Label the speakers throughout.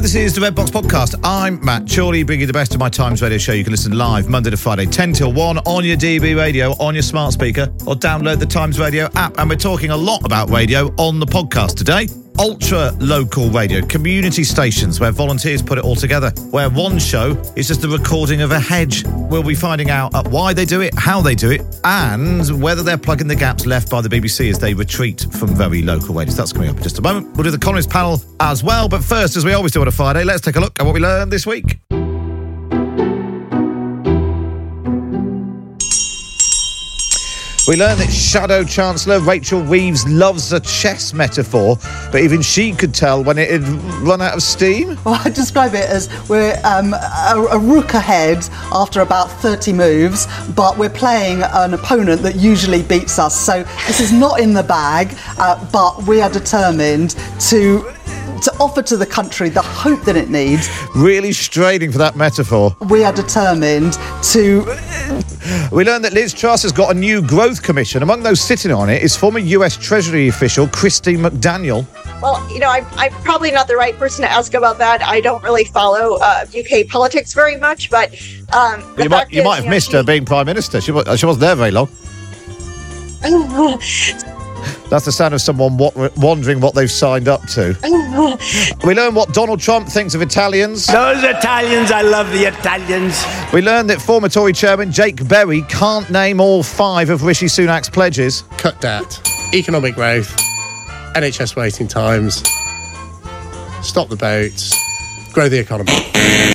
Speaker 1: this is the Red Box Podcast. I'm Matt Chorley, bringing you the best of my Times Radio show. You can listen live Monday to Friday, 10 till 1 on your DAB radio, on your smart speaker, or download the Times Radio app. And we're talking a lot about radio on the podcast today. Ultra local radio, community stations where volunteers put it all together, where one show is just a recording of a hedge. We'll be finding out uh, why they do it, how they do it, and whether they're plugging the gaps left by the BBC as they retreat from very local radios. That's coming up in just a moment. We'll do the columnist panel as well. But first, as we always do on a Friday, let's take a look at what we learned this week. We learned that Shadow Chancellor Rachel Reeves loves a chess metaphor, but even she could tell when it had run out of steam.
Speaker 2: Well, I describe it as we're um, a, a rook ahead after about 30 moves, but we're playing an opponent that usually beats us. So this is not in the bag, uh, but we are determined to to offer to the country the hope that it needs.
Speaker 1: Really straining for that metaphor.
Speaker 2: We are determined to.
Speaker 1: We learned that Liz Truss has got a new growth commission. Among those sitting on it is former US Treasury official Christy McDaniel.
Speaker 3: Well, you know, I'm, I'm probably not the right person to ask about that. I don't really follow uh, UK politics very much, but um,
Speaker 1: you might, you
Speaker 3: is,
Speaker 1: might have
Speaker 3: you know,
Speaker 1: missed
Speaker 3: she-
Speaker 1: her being prime minister. She, she wasn't there very long. That's the sound of someone wa- wondering what they've signed up to. We learn what Donald Trump thinks of Italians.
Speaker 4: Those Italians, I love the Italians.
Speaker 1: We learn that former Tory chairman Jake Berry can't name all five of Rishi Sunak's pledges.
Speaker 5: cut debt, economic growth, NHS waiting times, stop the boats, grow the economy.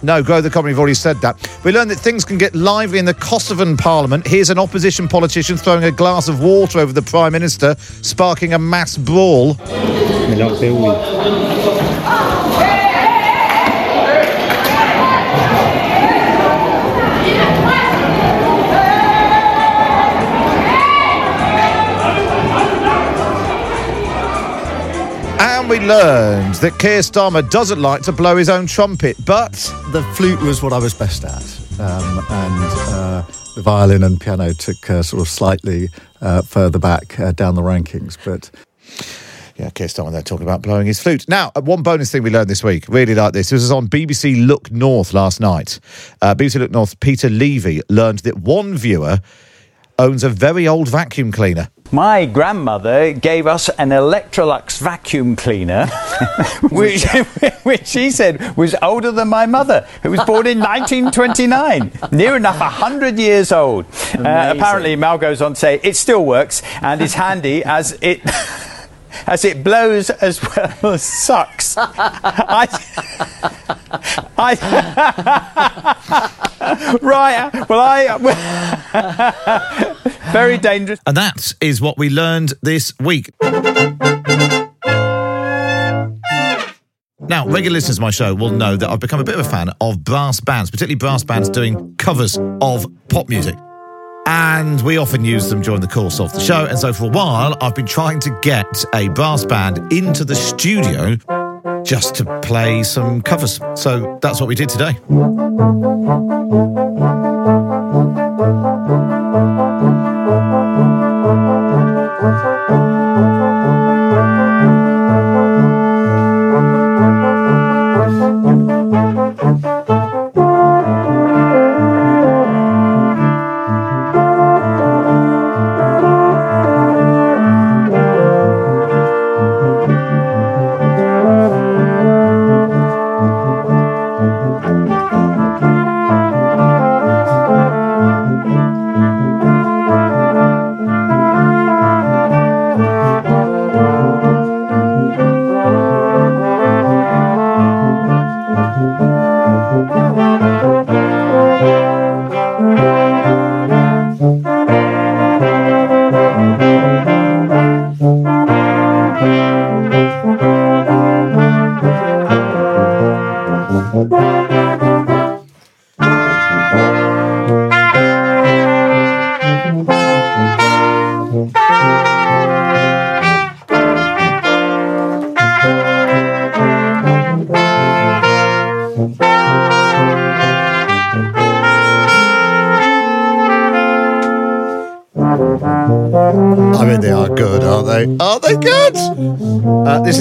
Speaker 1: No, grow the economy. We've already said that. We learned that things can get lively in the Kosovan parliament. Here's an opposition politician throwing a glass of water over the prime minister, sparking a mass brawl. We learned that Keir Starmer doesn't like to blow his own trumpet, but
Speaker 6: the flute was what I was best at, um, and uh, the violin and piano took uh, sort of slightly uh, further back uh, down the rankings. But
Speaker 1: Yeah, Keir Starmer there talking about blowing his flute. Now, uh, one bonus thing we learned this week, really like this. This was on BBC Look North last night. Uh, BBC Look North, Peter Levy learned that one viewer owns a very old vacuum cleaner.
Speaker 4: My grandmother gave us an Electrolux vacuum cleaner, which, which she said was older than my mother, who was born in 1929. Near enough 100 years old. Uh, apparently, Mal goes on to say it still works and is handy as it. As it blows as well as sucks. I, I, right. Well, I. very dangerous.
Speaker 1: And that is what we learned this week. Now, regular listeners to my show will know that I've become a bit of a fan of brass bands, particularly brass bands doing covers of pop music. And we often use them during the course of the show. And so for a while, I've been trying to get a brass band into the studio just to play some covers. So that's what we did today.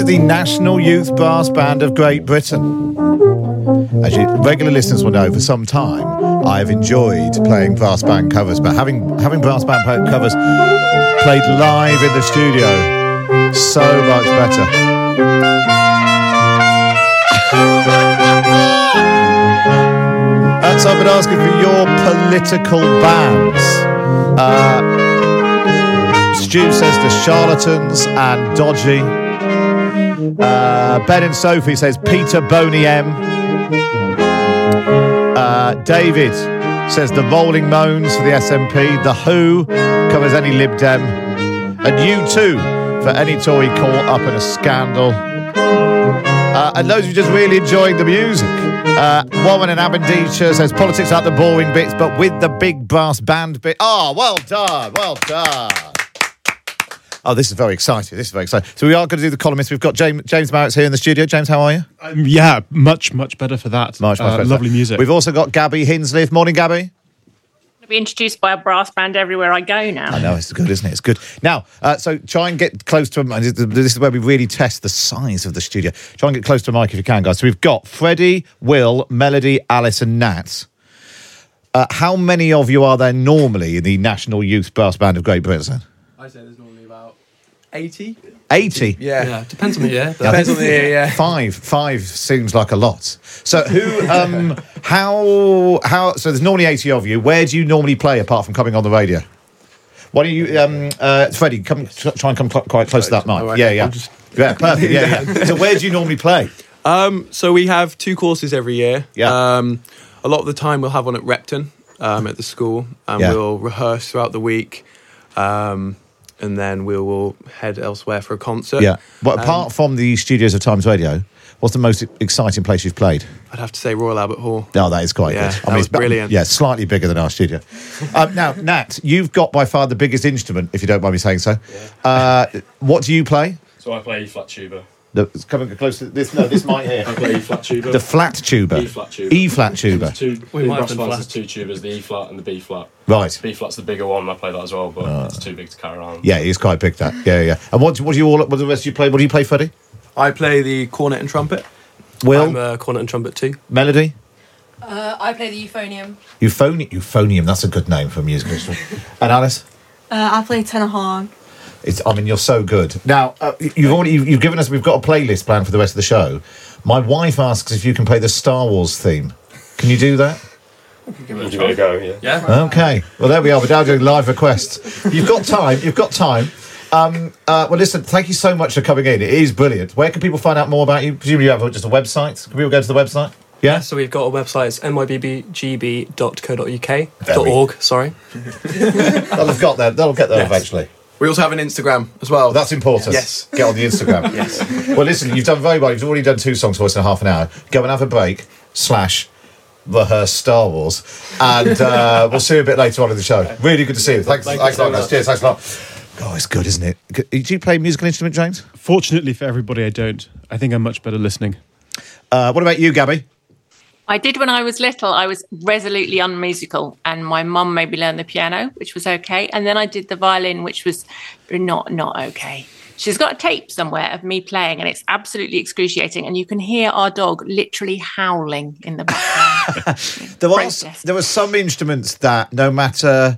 Speaker 1: The National Youth Brass Band of Great Britain. As you regular listeners will know, for some time I have enjoyed playing brass band covers, but having having brass band covers played live in the studio, so much better. And so I've been asking for your political bands. Uh, Stu says the charlatans and dodgy. Uh, ben and Sophie says Peter Boney M. Uh, David says the Rolling Moans for the SNP. The Who covers any Lib Dem. And you too for any Tory caught up in a scandal. Uh, and those who just really enjoying the music. Uh, Warren in Aberdeenshire says politics are the boring bits, but with the big brass band bit. Oh, well done, well done. Oh, this is very exciting. This is very exciting. So we are going to do the columnists. We've got James, James Marriott here in the studio. James, how are you?
Speaker 7: Um, yeah, much much better for that.
Speaker 1: Much, much
Speaker 7: Uh,
Speaker 1: better.
Speaker 7: Lovely music.
Speaker 1: We've also got Gabby Hinsliff. Morning, Gabby.
Speaker 8: Going to be introduced by a brass band everywhere I go now.
Speaker 1: I know it's good, isn't it? It's good. Now, uh, so try and get close to a mic. This is where we really test the size of the studio. Try and get close to a mic if you can, guys. So we've got Freddie, Will, Melody, Alice, and Nat. Uh, how many of you are there normally in the National Youth Brass Band of Great Britain?
Speaker 9: I say there's normally about 80.
Speaker 1: 80.
Speaker 9: Yeah. depends on the year.
Speaker 1: Yeah,
Speaker 9: Depends on the year, yeah.
Speaker 1: Five, five seems like a lot. So who, um, how, how? So there's normally eighty of you. Where do you normally play apart from coming on the radio? Why don't you, um, uh, Freddie, come try and come cl- quite close to that mic.
Speaker 9: Alright,
Speaker 1: yeah, yeah,
Speaker 9: just-
Speaker 1: yeah, perfect. Yeah, yeah. so where do you normally play?
Speaker 9: Um, so we have two courses every year.
Speaker 1: Yeah.
Speaker 9: Um, a lot of the time we'll have one at Repton um, at the school, and
Speaker 1: Yeah.
Speaker 9: we'll rehearse throughout the week, um, and then we will head elsewhere for a concert.
Speaker 1: Yeah. Well,
Speaker 9: Um,
Speaker 1: apart from the studios of Times Radio, what's the most exciting place you've played?
Speaker 9: I'd have to say Royal Albert Hall.
Speaker 1: No, that is quite
Speaker 9: Yeah,
Speaker 1: good.
Speaker 9: that was
Speaker 1: ba-
Speaker 9: brilliant.
Speaker 1: Yeah, slightly bigger than our studio. um, now, Nat, you've got by far the biggest instrument, if you don't mind me saying so. Uh, what do you play?
Speaker 10: So I play E flat tuba.
Speaker 1: The, it's coming close to this. No, this mic here.
Speaker 10: I play E flat tuba.
Speaker 1: The flat tuba.
Speaker 10: E flat tuba.
Speaker 1: E flat tuba.
Speaker 10: Two.
Speaker 9: We
Speaker 10: in
Speaker 9: might
Speaker 10: brass
Speaker 9: have
Speaker 10: bands, there's two tubas: the E flat and the B flat.
Speaker 1: Right.
Speaker 10: B flat's the bigger one. I play that as well, but it's too big to carry around.
Speaker 1: Yeah, he's quite big. That. Yeah, yeah. And what, what do you all? What do the rest of you play? What do you play, Freddie?
Speaker 9: I play the cornet and trumpet.
Speaker 1: Will,
Speaker 9: I'm a cornet and trumpet too.
Speaker 1: melody,
Speaker 11: Uh, I play the euphonium.
Speaker 1: euphonium. Euphonium. That's a good name for a musical instrument. and Alice.
Speaker 11: Uh, I play tenor horn.
Speaker 1: It's, I mean, you're so good. Now, uh, you've already you've, you've given us. We've got a playlist planned for the rest of the show. My wife asks if you can play the Star Wars theme. Can you do that?
Speaker 10: Give it a go. Yeah.
Speaker 9: Yeah.
Speaker 1: Okay. Well, there we are. We're now doing live requests. You've got time. You've got time. Um, uh, well, listen. Thank you so much for coming in. It is brilliant. Where can people find out more about you? Presumably, you have just a website. Can people go to the website? Yeah.
Speaker 9: So we've got a website. It's nybbgb.co.uk.
Speaker 1: Very-
Speaker 9: Dot .org. Sorry.
Speaker 1: They'll have got there. They'll get there
Speaker 9: Yes.
Speaker 1: eventually.
Speaker 9: We also have an Instagram as well.
Speaker 1: That's important.
Speaker 9: Yes.
Speaker 1: Get on the Instagram.
Speaker 9: Yes.
Speaker 1: Well, listen, you've done very well. You've already done two songs for us in half an hour. Go and have a break, slash, rehearse Star Wars. And uh, we'll see you a bit later on in the show. Really good to see you. Thanks,
Speaker 10: Thank you
Speaker 1: thanks a
Speaker 10: so
Speaker 1: lot, guys. Cheers. Thanks a lot. Oh, it's good, isn't it? Do you play a musical instrument, James?
Speaker 7: Fortunately for everybody, I don't. I think I'm much better listening.
Speaker 1: Uh, what about you, Gabby?
Speaker 8: I did when I was little. I was resolutely unmusical, and my mum made me learn the piano, which was okay. And then I did the violin, which was not not okay. She's got a tape somewhere of me playing, and it's absolutely excruciating. And you can hear our dog literally howling in the background.
Speaker 1: There was
Speaker 8: Process.
Speaker 1: there were some instruments that no matter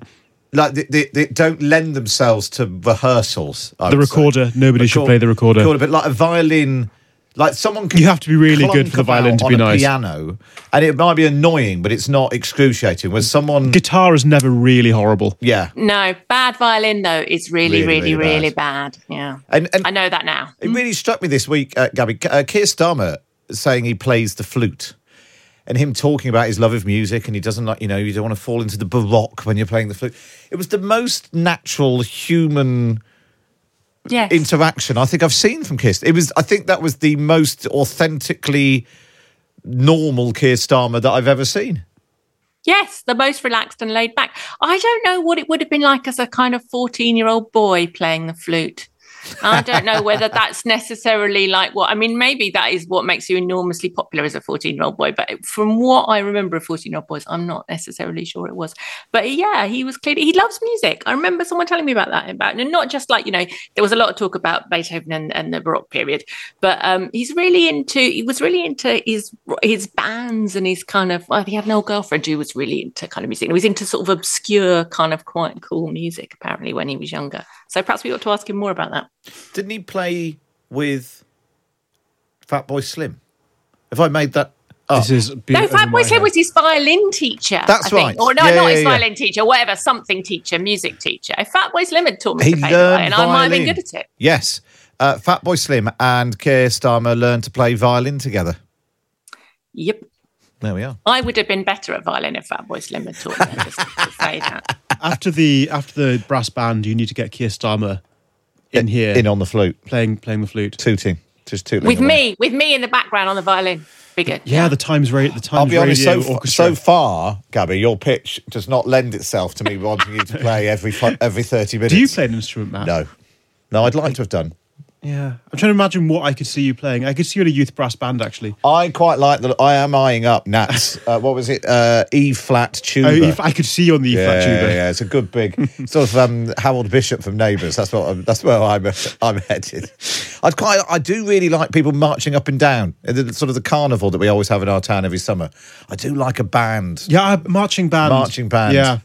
Speaker 1: like they, they, they don't lend themselves to rehearsals. I
Speaker 7: The
Speaker 1: would say.
Speaker 7: recorder, nobody should play the recorder.
Speaker 1: but like a violin, like someone can
Speaker 7: You have to be really good for the violin to be
Speaker 1: on a
Speaker 7: nice.
Speaker 1: Piano, and it might be annoying, but it's not excruciating. Where someone,
Speaker 7: Guitar is never really horrible.
Speaker 1: yeah,
Speaker 8: no, bad violin though is really,
Speaker 1: Really,
Speaker 8: really,
Speaker 1: really
Speaker 8: really,
Speaker 1: bad.
Speaker 8: bad. Yeah,
Speaker 1: and and
Speaker 8: I know that now.
Speaker 1: It really struck me this week, uh, Gabby. Uh, Keir Starmer saying he plays the flute. And him talking about his love of music, and he doesn't like, you know, you don't want to fall into the baroque when you're playing the flute. It was the most natural human
Speaker 8: Yes.
Speaker 1: interaction I think I've seen from Keir. It was, I think that was the most authentically normal Keir Starmer that I've ever seen.
Speaker 8: Yes, the most relaxed and laid back. I don't know what it would have been like as a kind of 14 year old boy playing the flute. I don't know whether that's necessarily like what I mean. Maybe that is what makes you enormously popular as a 14 year old boy. But from what I remember of 14 year old boys, I'm not necessarily sure it was. But yeah, he was clearly, he loves music. I remember someone telling me about that. About, and not just like, you know, there was a lot of talk about Beethoven and, and the Baroque period, but um, he's really into, he was really into his his bands and his kind of, well, he had an old girlfriend who was really into kind of music. He was into sort of obscure, kind of quite cool music, apparently, when he was younger. So perhaps we ought to ask him more about that.
Speaker 1: Didn't he play with Fatboy Slim? Have I made that up?
Speaker 7: This is
Speaker 8: No, Fatboy Slim was his violin teacher.
Speaker 1: That's
Speaker 8: I think.
Speaker 1: right.
Speaker 8: Or no,
Speaker 1: Yeah,
Speaker 8: not
Speaker 1: yeah,
Speaker 8: his
Speaker 1: yeah.
Speaker 8: violin teacher, whatever, something teacher, music teacher. If Fatboy Slim had taught me
Speaker 1: He
Speaker 8: to play the
Speaker 1: learned
Speaker 8: violin, I might have been good at it.
Speaker 1: Yes. Uh, Fatboy Slim and Keir Starmer learned to play violin together.
Speaker 8: Yep.
Speaker 1: There we are.
Speaker 8: I would have been better at violin if Fatboy Slim had taught me. Just to say that.
Speaker 7: After the after the brass band, you need to get Keir Starmer in here,
Speaker 1: In on the flute,
Speaker 7: playing playing the flute.
Speaker 1: tooting, just tooting.
Speaker 8: With
Speaker 1: away.
Speaker 8: me, with me in the background on the violin. Be good.
Speaker 7: Yeah, the Times radio, the Times
Speaker 1: I'll be honest. So, fa- so far, Gabby, your pitch does not lend itself to me wanting you to play every every thirty minutes.
Speaker 7: Do you play an instrument, Matt?
Speaker 1: No, no. I'd like to have done.
Speaker 7: Yeah, I'm trying to imagine what I could see you playing. I could see you in a youth brass band, actually.
Speaker 1: I quite like the. I am eyeing up Nat's. Uh, what was it? Uh, e flat tuba.
Speaker 7: Oh, if I could see you on the E
Speaker 1: yeah,
Speaker 7: flat tuba.
Speaker 1: yeah, it's a good big sort of um, Harold Bishop from Neighbours. That's what I'm, that's where I'm I'm headed. I'd quite I do really like people marching up and down. The, sort of the carnival that we always have in our town every summer. I do like a band.
Speaker 7: Yeah, marching band.
Speaker 1: Marching band.
Speaker 7: Yeah.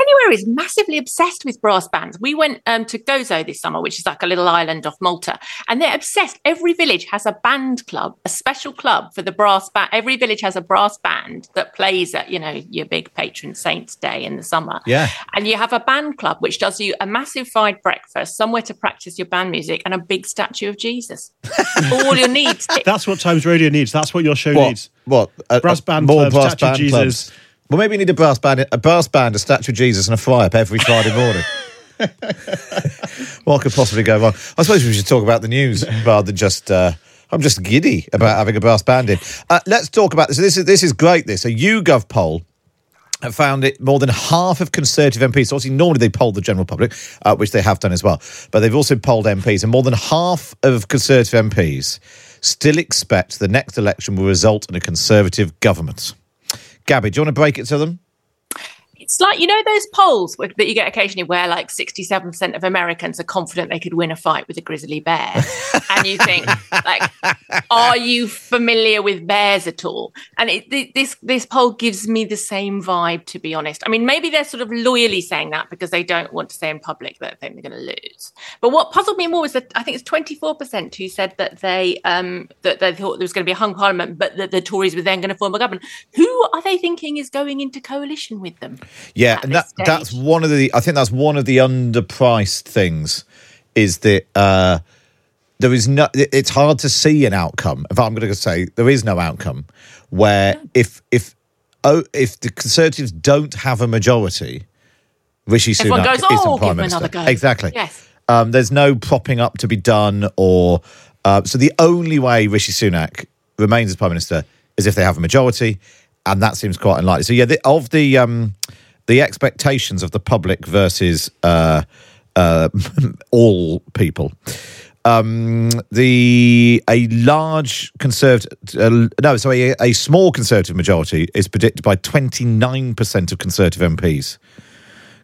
Speaker 8: Anywhere is massively obsessed with brass bands. We went um, to Gozo this summer, which is like a little island off Malta, and they're obsessed. Every village has a band club, a special club for the brass band. Every village has a brass band that plays at you know your big patron saint's day in the summer.
Speaker 1: Yeah.
Speaker 8: and you have a band club which does you a massive fried breakfast, somewhere to practice your band music, and a big statue of Jesus. All your needs.
Speaker 7: That's what Times Radio needs. That's what your show
Speaker 1: What?
Speaker 7: needs.
Speaker 1: What? A,
Speaker 7: Brass
Speaker 1: a-
Speaker 7: band
Speaker 1: more
Speaker 7: clubs,
Speaker 1: brass
Speaker 7: Statue of
Speaker 1: band
Speaker 7: Jesus.
Speaker 1: clubs. Well, maybe you need a brass band, a brass band, a statue of Jesus, and a fry up every Friday morning. what could possibly go wrong? I suppose we should talk about the news rather than just. Uh, I'm just giddy about having a brass band in. Uh, let's talk about this. This is this is great. This a YouGov poll have found it more than half of Conservative MPs. So obviously, normally they poll the general public, uh, which they have done as well. But they've also polled MPs, and more than half of Conservative MPs still expect the next election will result in a Conservative government. Gabby, do you want to break it to them?
Speaker 8: It's like you know those polls that you get occasionally where like sixty-seven percent of Americans are confident they could win a fight with a grizzly bear, and you think like, are you familiar with bears at all? And it, this this poll gives me the same vibe, to be honest. I mean, maybe they're sort of loyally saying that because they don't want to say in public that they they're going to lose. But what puzzled me more was that I think it's twenty-four percent who said that they um that they thought there was going to be a hung parliament, but that the Tories were then going to form a government. Who are they thinking is going into coalition with them?
Speaker 1: Yeah, and that, that's one of the. I think that's one of the underpriced things is that uh, there is no. It's hard to see an outcome. In fact, I'm going to say there is no outcome where if if oh if the Conservatives don't have a majority, Rishi
Speaker 8: Everyone
Speaker 1: Sunak
Speaker 8: goes,
Speaker 1: isn't
Speaker 8: "Oh,
Speaker 1: prime
Speaker 8: give
Speaker 1: minister.
Speaker 8: another go."
Speaker 1: Exactly.
Speaker 8: Yes.
Speaker 1: Um, there's no propping up to be done, or uh, so the only way Rishi Sunak remains as prime minister is if they have a majority, and that seems quite unlikely. So yeah, the, of the um, the expectations of the public versus uh, uh, all people. Um, the a large conservative, uh, no, sorry, a, a small conservative majority is predicted by 29% of conservative MPs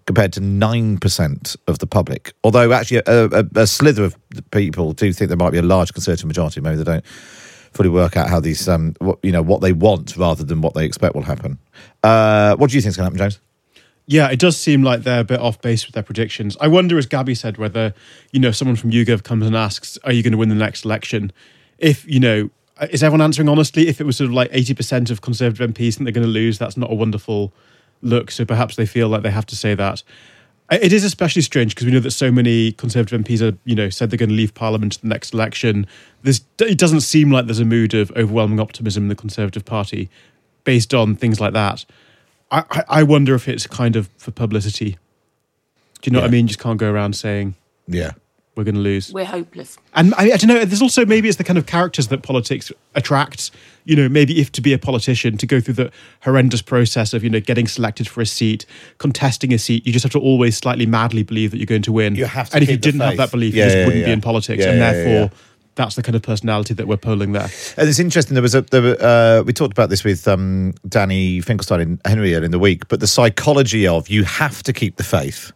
Speaker 1: compared to 9% of the public. Although, actually, a, a, a slither of people do think there might be a large conservative majority. Maybe they don't fully work out how these, um, what, you know, what they want rather than what they expect will happen. Uh, what do you think is going to happen, James?
Speaker 7: Yeah, it does seem like they're a bit off base with their predictions. I wonder, as Gabby said, whether you know someone from YouGov comes and asks, "Are you going to win the next election?" If you know, is everyone answering honestly? If it was sort of like eighty percent of Conservative MPs think they're going to lose, that's not a wonderful look. So perhaps they feel like they have to say that. It is especially strange because we know that so many Conservative MPs are, you know, said they're going to leave Parliament in the next election. There's, it doesn't seem like there's a mood of overwhelming optimism in the Conservative Party, based on things like that. I, I- I wonder if it's kind of for publicity. Do you know what I mean? Just can't go around saying,
Speaker 1: Yeah.
Speaker 7: we're going to lose.
Speaker 8: We're hopeless.
Speaker 7: And I, I don't know. There's also maybe it's the kind of characters that politics attracts. You know, maybe if to be a politician, to go through the horrendous process of you know getting selected for a seat, contesting a seat, you just have to always slightly madly believe that you're going to win.
Speaker 1: You have to
Speaker 7: and if you
Speaker 1: the
Speaker 7: didn't have that belief,
Speaker 1: Yeah,
Speaker 7: you just
Speaker 1: yeah,
Speaker 7: wouldn't
Speaker 1: yeah.
Speaker 7: be in politics,
Speaker 1: Yeah,
Speaker 7: and
Speaker 1: yeah,
Speaker 7: therefore.
Speaker 1: Yeah.
Speaker 7: That's the kind of personality that we're polling there.
Speaker 1: And it's interesting. There was a there were, uh, we talked about this with um, Danny Finkelstein and Henry earlier in the week, but the psychology of you have to keep the faith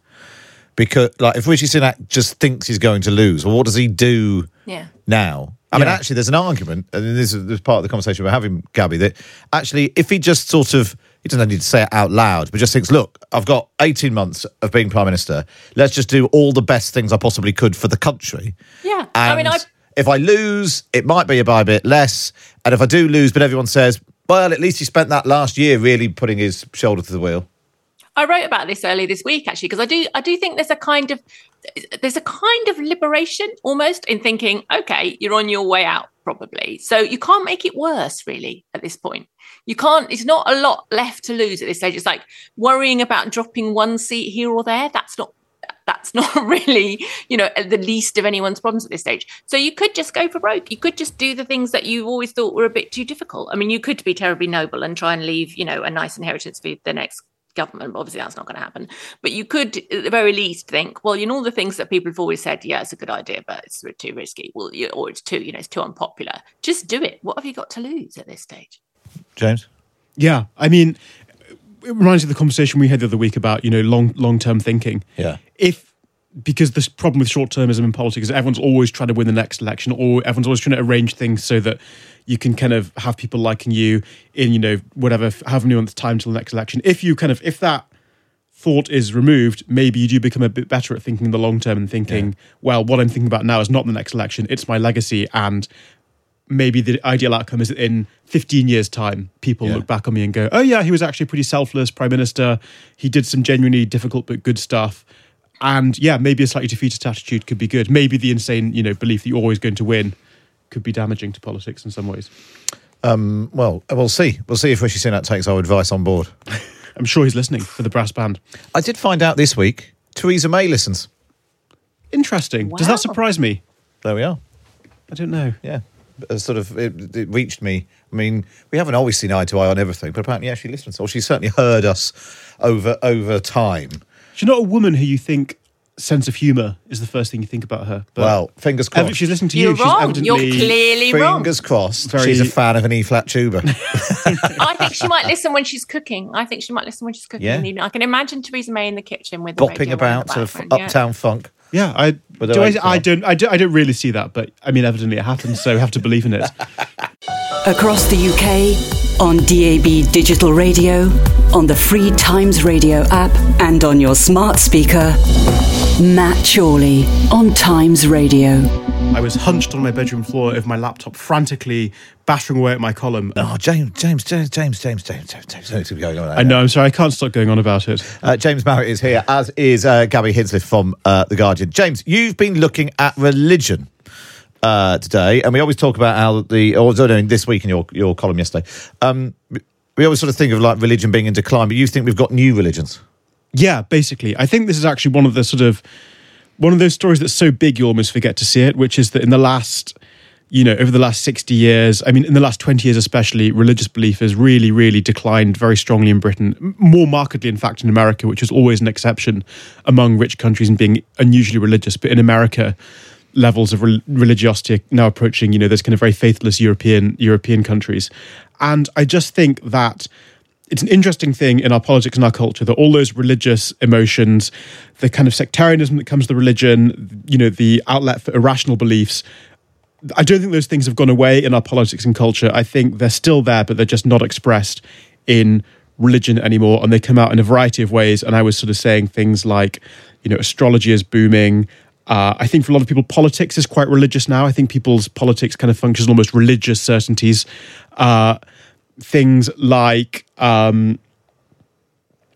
Speaker 1: because, like, if Rishi Sunak just thinks he's going to lose, well, what does he do
Speaker 8: Yeah.
Speaker 1: now? I mean, actually, there's an argument, and this is, this is part of the conversation we're having, Gabby, that actually, if he just sort of, he doesn't need to say it out loud, but just thinks, look, I've got 18 months of being Prime Minister. Let's just do all the best things I possibly could for the country.
Speaker 8: Yeah.
Speaker 1: And
Speaker 8: I mean, I
Speaker 1: if I lose, it might be by a bit less. And if I do lose, but everyone says, well, at least he spent that last year really putting his shoulder to the wheel.
Speaker 8: I wrote about this earlier this week actually because I do I do think there's a kind of there's a kind of liberation almost in thinking okay you're on your way out probably so you can't make it worse really at this point you can't it's not a lot left to lose at this stage it's like worrying about dropping one seat here or there that's not that's not really you know the least of anyone's problems at this stage. So you could just go for broke. You could just do the things that you always thought were a bit too difficult. I mean you could be terribly noble and try and leave you know a nice inheritance for the next government but obviously that's not going to happen. But you could at the very least think well you know all the things that people have always said yeah it's a good idea but it's too risky. Well you, or it's too you know it's too unpopular. Just do it. What have you got to lose at this stage?
Speaker 1: James?
Speaker 7: Yeah, I mean, it reminds me of the conversation we had the other week about you know long long term thinking.
Speaker 1: Yeah.
Speaker 7: If because this problem with short termism in politics is everyone's always trying to win the next election, or everyone's always trying to arrange things so that you can kind of have people liking you in you know whatever however many months time till the next election. If you kind of if that thought is removed, maybe you do become a bit better at thinking the long term and thinking, well, what I'm thinking about now is not the next election; it's my legacy and maybe the ideal outcome is that in 15 years time people look back on me and go oh yeah he was actually pretty selfless prime minister he did some genuinely difficult but good stuff and yeah maybe a slightly defeatist attitude could be good maybe the insane you know belief that you're always going to win could be damaging to politics in some ways
Speaker 1: Um, well, we'll see. We'll see if Rishi Sunak takes our advice on board.
Speaker 7: i'm sure he's listening for the brass band
Speaker 1: I did find out this week Theresa May listens.
Speaker 7: interesting does that surprise me
Speaker 1: There we are.
Speaker 7: i don't know
Speaker 1: Yeah. Uh, sort of, it, it reached me. I mean, we haven't always seen eye to eye on everything, but apparently, yeah, she listens, or she's certainly heard us over over time.
Speaker 7: she's not a woman who you think sense of humor is the first thing you think about her but
Speaker 1: well, fingers
Speaker 7: ev-
Speaker 1: crossed.
Speaker 7: she's listening to
Speaker 8: You're
Speaker 7: you she's
Speaker 8: wrong.
Speaker 7: evidently
Speaker 8: You're clearly wrong.
Speaker 1: Fingers crossed.
Speaker 7: Very-
Speaker 1: She's a fan of an E flat tuba.
Speaker 8: I think she might listen when she's cooking. I think she might listen when she's cooking
Speaker 1: Yeah.
Speaker 8: in the evening. I can imagine Theresa May in the kitchen with the
Speaker 1: bopping
Speaker 8: radio
Speaker 1: about
Speaker 8: the
Speaker 1: sort of
Speaker 8: yeah.
Speaker 1: uptown funk.
Speaker 7: Yeah, I
Speaker 1: With
Speaker 7: do. I, I,
Speaker 1: oh.
Speaker 7: don't. I, do, I don't really see that, but I mean, evidently it happens, so we have to believe in it.
Speaker 12: Across the UK, on DAB digital radio, on the free Times Radio app, and on your smart speaker. Matt Chorley on Times Radio.
Speaker 7: I was hunched on my bedroom floor with my laptop, frantically battering away at my column.
Speaker 1: Oh, James, James, James, James, James, James, James, James. James, going on.
Speaker 7: I know. I'm sorry. I can't stop going on about it.
Speaker 1: Uh, James Marriott is here, as is uh, Gabby Hinsliff from uh, The Guardian. James, you've been looking at religion uh, today, and we always talk about how the, or no, no, this week in your, your column yesterday, um, we always sort of think of like religion being in decline, but you think we've got new religions.
Speaker 7: Yeah, basically, I think this is actually one of the sort of one of those stories that's so big you almost forget to see it. Which is that in the last, you know, over the last sixty years, I mean, in the last twenty years especially, religious belief has really, really declined very strongly in Britain. More markedly, in fact, in America, which is always an exception among rich countries and being unusually religious. But in America, levels of rel- religiosity are now approaching, you know, those kind of very faithless European European countries, and I just think that it's an interesting thing in our politics and our culture that all those religious emotions, the kind of sectarianism that comes the religion, you know, the outlet for irrational beliefs. I don't think those things have gone away in our politics and culture. I think they're still there, but they're just not expressed in religion anymore. And they come out in a variety of ways. And I was sort of saying things like, you know, astrology is booming. Uh, I think for a lot of people, politics is quite religious now. I think people's politics kind of functions almost religious certainties. Uh, things like um,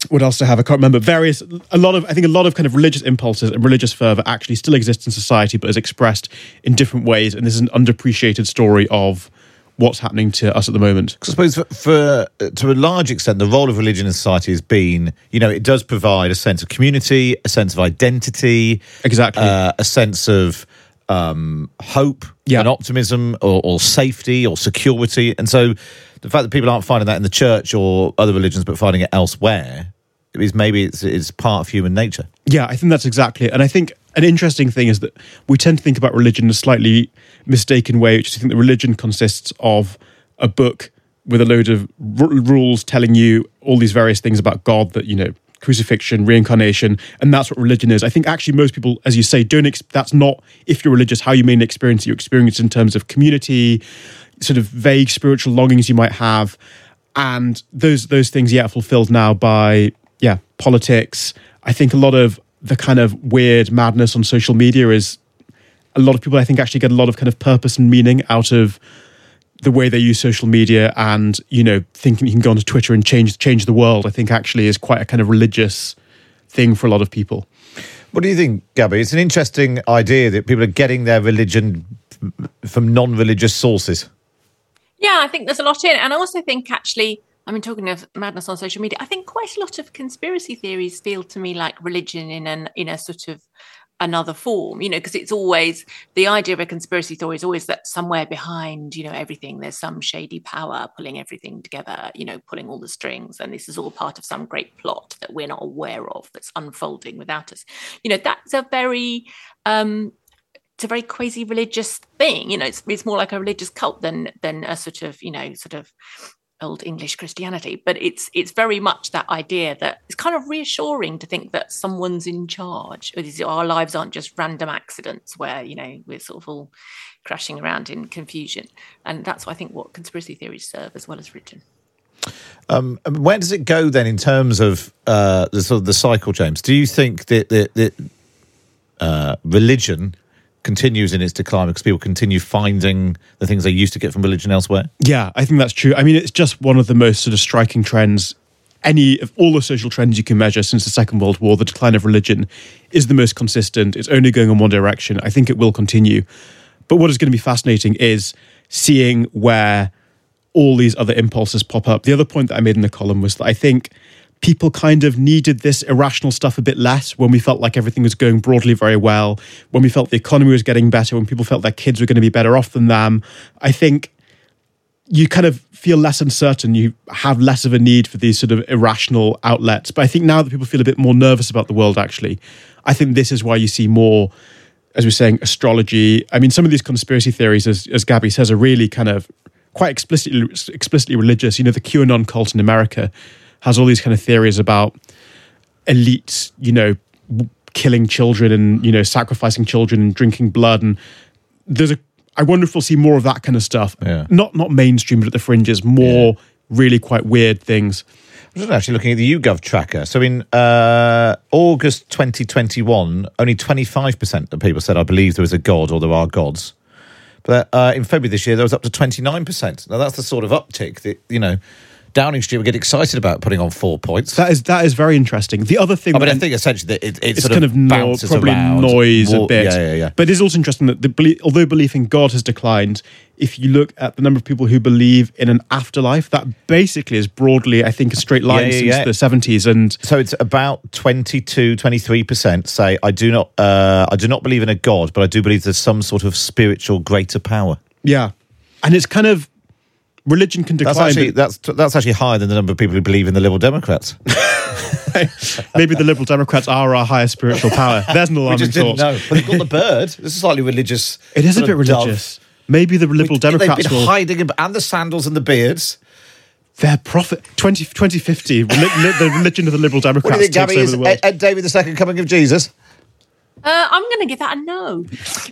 Speaker 7: what else to have? I can't remember. Various, a lot of, I think a lot of kind of religious impulses and religious fervor actually still exists in society, but is expressed in different ways. And this is an underappreciated story of what's happening to us at the moment.
Speaker 1: I suppose for, for uh, to a large extent, the role of religion in society has been, you know, it does provide a sense of community, a sense of identity,
Speaker 7: exactly,
Speaker 1: uh, a sense of um, hope and optimism, or, or safety, or security. And so, the fact that people aren't finding that in the church or other religions, but finding it elsewhere, is maybe it's, it's part of human nature.
Speaker 7: Yeah, I think that's exactly it. And I think an interesting thing is that we tend to think about religion in a slightly mistaken way, which is to think that religion consists of a book with a load of r- rules telling you all these various things about God that, you know, crucifixion, reincarnation, and that's what religion is. I think actually most people, as you say, don't. Ex- that's not if you're religious how you may experience. You experience in terms of community, sort of vague spiritual longings you might have, and those those things yeah fulfilled now by yeah politics. I think a lot of the kind of weird madness on social media is a lot of people I think actually get a lot of kind of purpose and meaning out of the way they use social media and you know thinking you can go onto Twitter and change change the world. I think actually is quite a kind of religious thing for a lot of people.
Speaker 1: What do you think, Gabby? It's an interesting idea that people are getting their religion from non-religious sources.
Speaker 8: Yeah, I think there's a lot in it, and I also think actually. I mean, talking of madness on social media, I think quite a lot of conspiracy theories feel to me like religion in an in a sort of another form, you know, because it's always the idea of a conspiracy theory is always that somewhere behind, you know, everything, there's some shady power pulling everything together, you know, pulling all the strings. And this is all part of some great plot that we're not aware of that's unfolding without us. You know, that's a very, um, it's a very quasi religious thing. You know, it's, it's more like a religious cult than than a sort of, you know, sort of old English Christianity, but it's it's very much that idea that it's kind of reassuring to think that someone's in charge. Our lives aren't just random accidents where you know we're sort of all crashing around in confusion, and that's I think what conspiracy theories serve as well as religion.
Speaker 1: Um, where does it go then in terms of uh, the sort of the cycle, James? Do you think that that, that uh, religion continues in its decline because people continue finding the things they used to get from religion elsewhere?
Speaker 7: Yeah, I think that's true. I mean, it's just one of the most sort of striking trends. Any of all the social trends you can measure since the Second World War, the decline of religion is the most consistent. It's only going in one direction. I think it will continue. But what is going to be fascinating is seeing where all these other impulses pop up. The other point that I made in the column was that I think people kind of needed this irrational stuff a bit less when we felt like everything was going broadly very well, when we felt the economy was getting better, when people felt their kids were going to be better off than them. I think you kind of feel less uncertain. You have less of a need for these sort of irrational outlets. But I think now that people feel a bit more nervous about the world, actually, I think this is why you see more, as we're saying, astrology. I mean, some of these conspiracy theories, as, as Gabby says, are really kind of quite explicitly explicitly religious. You know, the QAnon cult in America has all these kind of theories about elites, you know, killing children and you know sacrificing children and drinking blood and there's a I wonder if we'll see more of that kind of stuff.
Speaker 1: Yeah.
Speaker 7: Not not mainstream, but at the fringes, more really quite weird things.
Speaker 1: I was actually looking at the YouGov tracker. So in uh, August 2021, only 25% of people said, I believe there is a God or there are gods. But uh, in February this year, there was up to 29%. Now, that's the sort of uptick that, you know, Downing Street would get excited about putting on four points.
Speaker 7: That is that is very interesting. The other thing,
Speaker 1: I mean, I think essentially that it, it
Speaker 7: it's
Speaker 1: sort
Speaker 7: kind
Speaker 1: of,
Speaker 7: no, probably
Speaker 1: around
Speaker 7: noise
Speaker 1: more-
Speaker 7: a bit.
Speaker 1: Yeah, yeah, yeah.
Speaker 7: But it is also interesting that the although belief in God has declined, if you look at the number of people who believe in an afterlife, that basically is broadly, I think, a straight line
Speaker 1: Yeah, yeah,
Speaker 7: since
Speaker 1: yeah.
Speaker 7: the 70s. And
Speaker 1: So it's about 22, 23% say, I do not, uh, I do not believe in a God, but I do believe there's some sort of spiritual greater power.
Speaker 7: yeah, and it's kind of religion can decline.
Speaker 1: That's actually that's that's actually higher than the number of people who believe in the Liberal Democrats.
Speaker 7: maybe the Liberal Democrats are our higher spiritual power. There's an
Speaker 1: we
Speaker 7: alarming
Speaker 1: just didn't
Speaker 7: thought.
Speaker 1: know. But they've got the bird. This is slightly religious.
Speaker 7: It is a bit
Speaker 1: of dove.
Speaker 7: religious. Maybe the Liberal Democrats
Speaker 1: They've been
Speaker 7: will.
Speaker 1: hiding in, and the sandals and the beards.
Speaker 7: Their prophet 20, 2050, the religion of the Liberal Democrats
Speaker 1: What do you think,
Speaker 7: takes
Speaker 1: Gabby?
Speaker 7: over
Speaker 1: Is
Speaker 7: the world.
Speaker 1: Ed, Ed Davey the second coming of Jesus?
Speaker 8: Uh, I'm going to give that a no.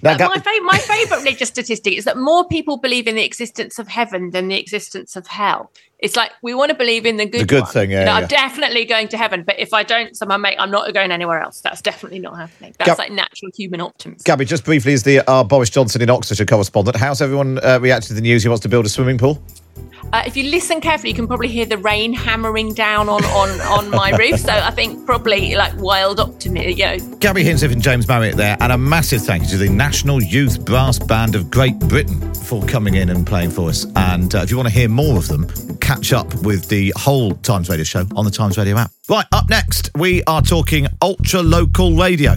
Speaker 8: But my, fa- my favourite religious statistic is that more people believe in the existence of heaven than the existence of hell. It's like we want to believe in the good,
Speaker 1: The good
Speaker 8: one.
Speaker 1: thing, yeah,
Speaker 8: You know,
Speaker 1: yeah.
Speaker 8: I'm definitely going to heaven, but if I don't, somehow mate, I'm not going anywhere else. That's definitely not happening. That's
Speaker 1: Gab-
Speaker 8: like natural human optimism.
Speaker 1: Gabby, just briefly, is the uh, Boris Johnson in Oxfordshire correspondent, how's everyone uh, reacted to the news he wants to build a swimming pool?
Speaker 8: Uh, if you listen carefully, you can probably hear the rain hammering down on on, on my roof. So I think probably like wild optimism. You know,
Speaker 1: Gabby Hinsliff and James Marriott there, and a massive thank you to the National Youth Brass Band of Great Britain for coming in and playing for us. And uh, if you want to hear more of them, catch up with the whole Times Radio show on the Times Radio app. Right, up next, we are talking ultra local radio.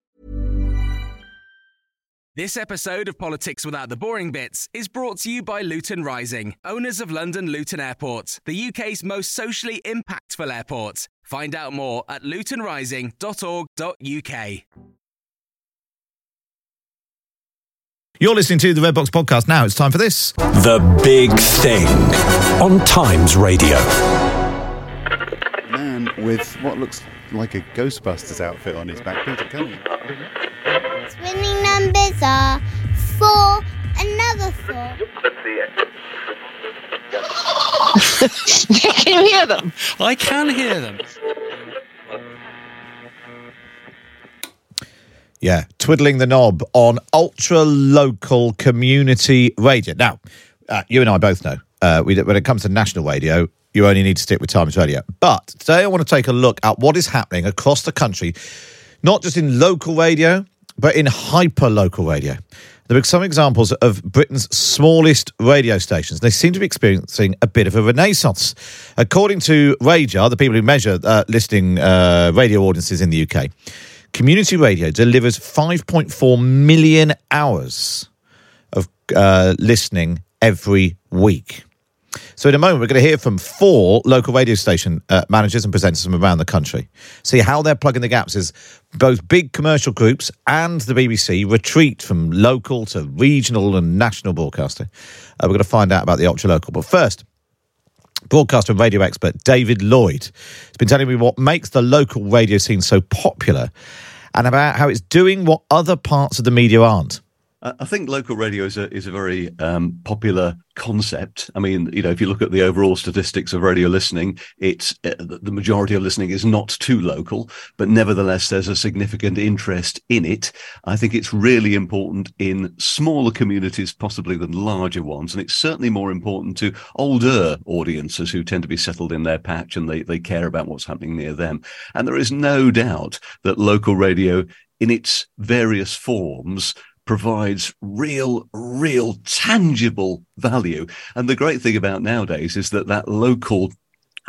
Speaker 13: This episode of Politics Without the Boring Bits is brought to you by Luton Rising, owners of London Luton Airport, the UK's most socially impactful airport. Find out more at lutonrising.org.uk.
Speaker 1: You're listening to the Red Box podcast now. It's time for this.
Speaker 14: The Big Thing on Times Radio.
Speaker 15: Man with what looks like a Ghostbusters outfit on his back. Peter, can you?
Speaker 16: Winning numbers are four, another four.
Speaker 17: can you hear them?
Speaker 18: I can hear them.
Speaker 1: Yeah, twiddling the knob on ultra local community radio. Now, uh, you and I both know uh, we, when it comes to national radio, you only need to stick with Times Radio. But today I want to take a look at what is happening across the country, not just in local radio, but in hyper local radio. There are some examples of Britain's smallest radio stations. They seem to be experiencing a bit of a renaissance. According to RAJAR, the people who measure uh, listening uh, radio audiences in the UK, community radio delivers 5.4 million hours of uh, listening every week. So, in a moment, we're going to hear from four local radio station uh, managers and presenters from around the country. See how they're plugging the gaps as both big commercial groups and the BBC retreat from local to regional and national broadcasting. Uh, we're going to find out about the ultra local. But first, broadcaster and radio expert David Lloyd has been telling me what makes the local radio scene so popular and about how it's doing what other parts of the media aren't.
Speaker 19: I think local radio is a is a very um, popular concept. I mean, you know, if you look at the overall statistics of radio listening, it's uh, the majority of listening is not too local, but nevertheless, there's a significant interest in it. I think it's really important in smaller communities, possibly than larger ones, and it's certainly more important to older audiences who tend to be settled in their patch and they they care about what's happening near them. And there is no doubt that local radio, in its various forms provides real, real tangible value. And the great thing about nowadays is that that local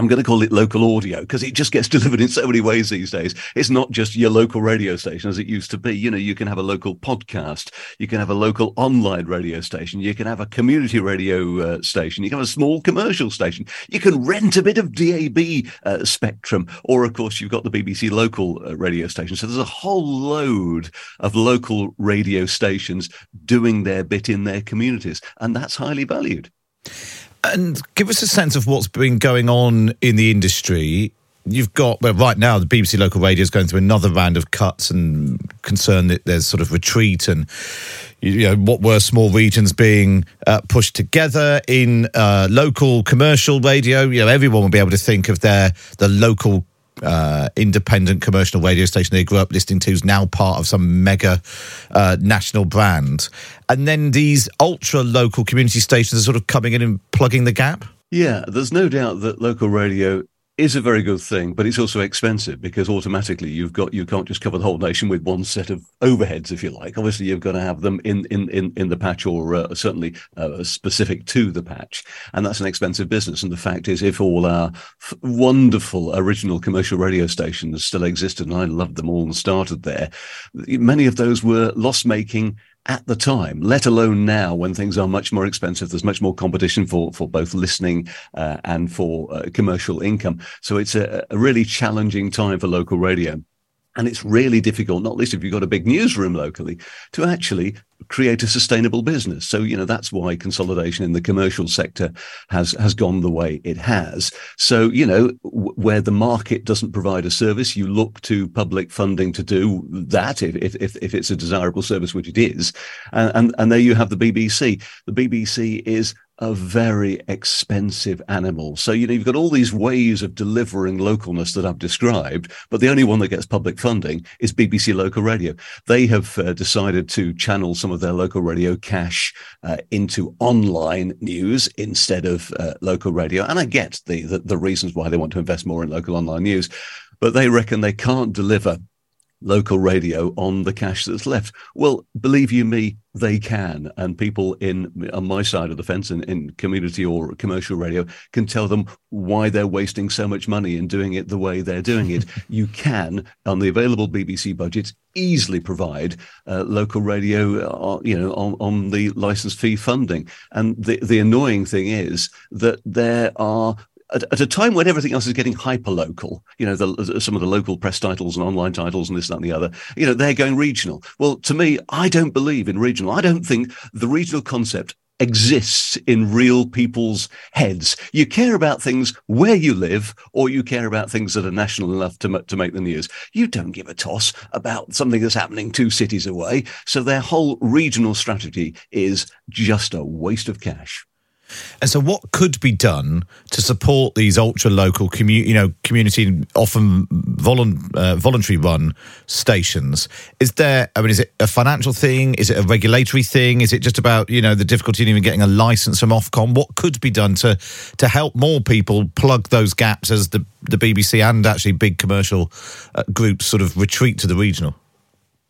Speaker 19: I'm going to call it local audio because it just gets delivered in so many ways these days. It's not just your local radio station as it used to be. You know, you can have a local podcast, you can have a local online radio station, you can have a community radio uh, station, you can have a small commercial station, you can rent a bit of DAB uh, spectrum, or of course, you've got the BBC local uh, radio station. So there's a whole load of local radio stations doing their bit in their communities, and that's highly valued.
Speaker 1: And give us a sense of what's been going on in the industry. You've got, well, right now, the BBC local radio is going through another round of cuts and concern that there's sort of retreat and, you know, what were small regions being uh, pushed together in uh, local commercial radio. You know, everyone will be able to think of their, the local uh, independent commercial radio station they grew up listening to is now part of some mega uh, national brand. And then these ultra local community stations are sort of coming in and plugging the gap.
Speaker 19: Yeah, there's no doubt that local radio is a very good thing, but it's also expensive because automatically you've got you can't just cover the whole nation with one set of overheads, if you like. Obviously, you've got to have them in in in, in the patch or uh, certainly uh, specific to the patch, and that's an expensive business. And the fact is, if all our f- wonderful original commercial radio stations still existed, and I loved them all and started there, many of those were loss making at the time, let alone now when things are much more expensive. There's much more competition for, for both listening uh, and for uh, commercial income. So it's a, a really challenging time for local radio. And it's really difficult, not least if you've got a big newsroom locally, to actually create a sustainable business. So, you know, that's why consolidation in the commercial sector has, has gone the way it has. So, you know, w- where the market doesn't provide a service, you look to public funding to do that if, if, if if it's a desirable service, which it is. And, and, and there you have the BBC. The BBC is a very expensive animal. So, you know, you've got all these ways of delivering localness that I've described, but the only one that gets public funding is BBC Local Radio. They have uh, decided to channel some of their local radio cash uh, into online news instead of uh, local radio. And I get the, the, the reasons why they want to invest more in local online news, but they reckon they can't deliver local radio on the cash that's left. Well, believe you me, they can. And people in on my side of the fence in, in community or commercial radio can tell them why they're wasting so much money in doing it the way they're doing it. you can, on the available BBC budget, easily provide uh, local radio, uh, you know, on, on the license fee funding. And the, the annoying thing is that there are at, at, a time when everything else is getting hyper local, you know, the, some of the local press titles and online titles and this, that, and the other, you know, they're going regional. Well, to me, I don't believe in regional. I don't think the regional concept exists in real people's heads. You care about things where you live, or you care about things that are national enough to, to make the news. You don't give a toss about something that's happening two cities away. So their whole regional strategy is just a waste of cash.
Speaker 1: And so, what could be done to support these ultra local, commu- you know, community, often volun- uh, voluntary run stations? Is there? I mean, is it a financial thing? Is it a regulatory thing? Is it just about you know the difficulty in even getting a license from Ofcom? What could be done to to help more people plug those gaps as the the BBC and actually big commercial uh, groups sort of retreat to the regional?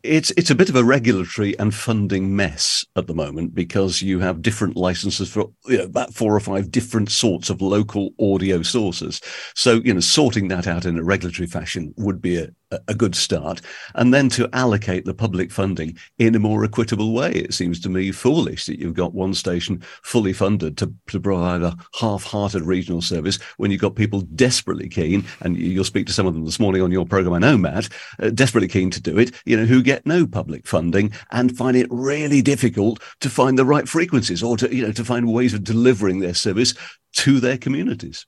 Speaker 19: It's it's a bit of a regulatory and funding mess at the moment because you have different licenses for you know, about four or five different sorts of local audio sources. So you know, sorting that out in a regulatory fashion would be a, a good start. And then to allocate the public funding in a more equitable way. It seems to me foolish that you've got one station fully funded to, to provide a half-hearted regional service when you've got people desperately keen, and you'll speak to some of them this morning on your program, I know, Matt, uh, desperately keen to do it, you know, who get no public funding and find it really difficult to find the right frequencies or to, you know, to find ways of delivering their service to their communities.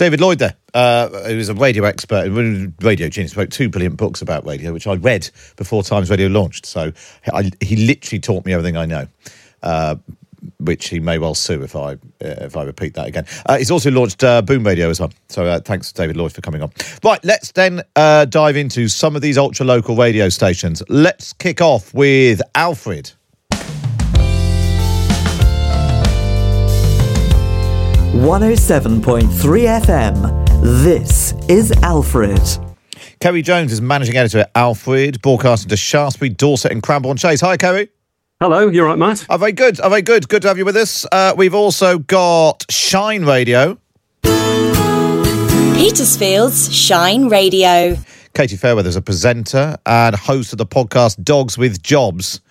Speaker 1: David Lloyd there, uh, who's a radio expert, radio genius, wrote two brilliant books about radio, which I read before Times Radio launched. So I, he literally taught me everything I know. Uh, which he may well sue if I uh, if I repeat that again. Uh, he's also launched uh, Boom Radio as well. So uh, thanks, David Lloyd, for coming on. Right, let's then uh, dive into some of these ultra local radio stations. Let's kick off with Alfred.
Speaker 17: 107.3 FM. This is Alfred.
Speaker 1: Kerry Jones is managing editor at Alfred, broadcasting to Shaftesbury, Dorset, and Cranborne Chase. Hi, Kerry.
Speaker 18: Hello, you're right, Matt.
Speaker 1: Oh, very good. Oh, very good. Good to have you with us. Uh, we've also got Shine Radio.
Speaker 20: Petersfield's Shine Radio.
Speaker 1: Katie Fairweather is a presenter and host of the podcast Dogs with Jobs.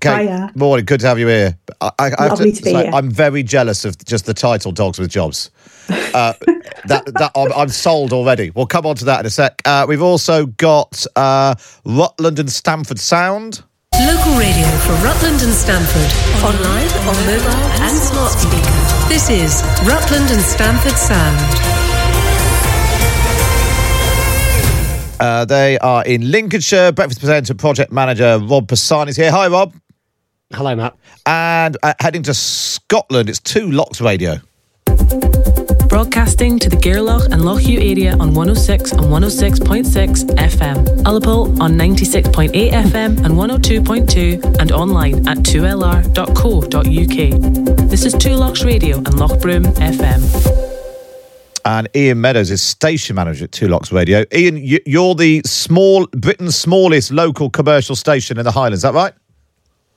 Speaker 1: Ka- Kate,
Speaker 21: Hiya.
Speaker 1: morning. Good to have you here. I, I, I
Speaker 21: Lovely
Speaker 1: to,
Speaker 21: to be
Speaker 1: say,
Speaker 21: here.
Speaker 1: I'm very jealous of just the title "Dogs with Jobs." Uh, that that I'm, I'm sold already. We'll come on to that in a sec. Uh, we've also got uh, Rutland and Stamford Sound.
Speaker 22: Local radio for Rutland and Stamford. Online, on mobile and smart speaker. This is Rutland and Stamford Sound.
Speaker 1: Uh, they are in Lincolnshire. Breakfast presenter, project manager Rob Passani is here. Hi, Rob.
Speaker 18: Hello, Matt.
Speaker 1: And uh, heading to Scotland, it's Two Lochs Radio.
Speaker 23: Broadcasting to the Gairloch and Loch Ewe area on 106 and 106.6 FM, Ullapool on 96.8 FM and 102.2, and online at 2lr.co.uk. This is Two Lochs Radio and Lochbroom FM.
Speaker 1: and Ian Meadows is station manager at Two Lochs Radio. Ian, you, you're the small Britain's smallest local commercial station in the Highlands. Is that right?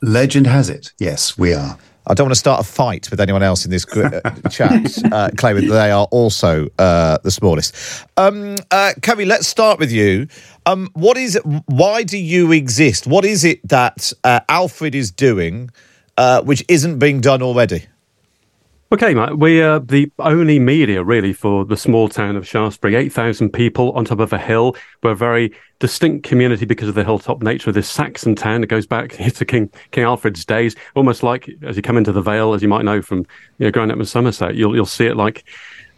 Speaker 15: Legend has it. Yes, we are.
Speaker 1: I don't want to start a fight with anyone else in this gr- uh, chat, uh, claiming that they are also uh, the smallest. Um, uh, let's start with you. Um, what is? Why do you exist? What is it that uh, Alfred is doing, uh, which isn't being done already?
Speaker 18: Okay, Matt, we are the only media really for the small town of Shaftesbury. 8,000 people on top of a hill. We're a very distinct community because of the hilltop nature of this Saxon town that goes back to King King Alfred's days. Almost like as you come into the Vale, as you might know from you know growing up in Somerset, you'll you'll see it like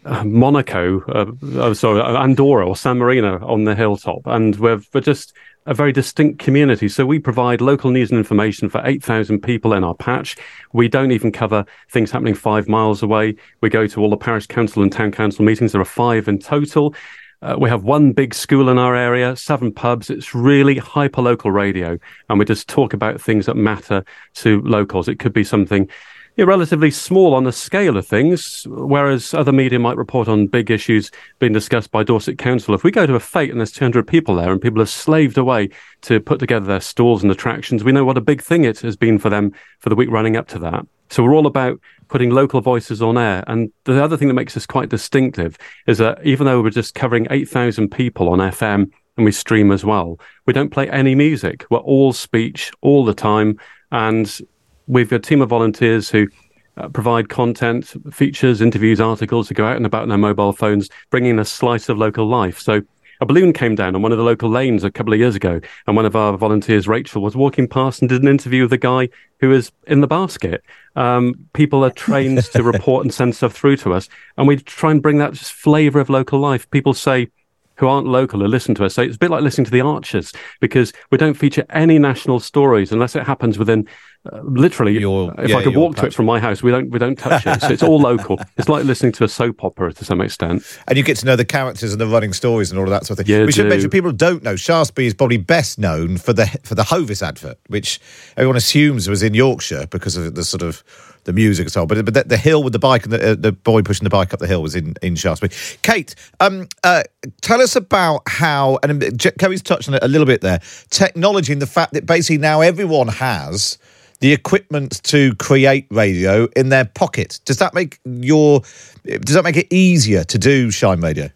Speaker 18: uh, Monaco, uh, oh, sorry, Andorra or San Marino on the hilltop, and we're we're just a very distinct community. So we provide local news and information for 8,000 people in our patch. We don't even cover things happening five miles away. We go to all the parish council and town council meetings. There are five in total. Uh, we have one big school in our area, seven pubs. It's really hyper local radio. And we just talk about things that matter to locals. It could be something you're relatively small on the scale of things, whereas other media might report on big issues being discussed by Dorset Council. If we go to a fete and there's 200 people there and people have slaved away to put together their stalls and attractions, we know what a big thing it has been for them for the week running up to that. So we're all about putting local voices on air. And the other thing that makes us quite distinctive is that even though we're just covering 8,000 people on FM and we stream as well, we don't play any music. We're all speech all the time. And we've got a team of volunteers who uh, provide content, features, interviews, articles to go out and about on their mobile phones, bringing a slice of local life. So a balloon came down on one of the local lanes a couple of years ago, and one of our volunteers, Rachel, was walking past and did an interview with the guy who was in the basket. Um, people are trained to report and send stuff through to us, and we try and bring that just flavour of local life. People say, who aren't local or listen to us. So it's a bit like listening to the Archers because we don't feature any national stories unless it happens within uh, literally.
Speaker 1: Your,
Speaker 18: if
Speaker 1: yeah,
Speaker 18: I could walk to it from my house, we don't we don't touch it. So it's all local. It's like listening to a soap opera to some extent.
Speaker 1: And you get to know the characters and the running stories and all of that sort of thing.
Speaker 18: Yeah,
Speaker 1: we should
Speaker 18: do.
Speaker 1: mention people don't know Shaftesbury is probably best known for the for the Hovis advert, which everyone assumes was in Yorkshire because of the sort of the music and so on. But, but the, the hill with the bike and the, uh, the boy pushing the bike up the hill was in, in Shaftesbury. Kate, um, uh, tell us about how, and um, Kerry's touched on it a little bit there, technology and the fact that basically now everyone has the equipment to create radio in their pocket. Does that make your, does that make it easier to do Shine Radio?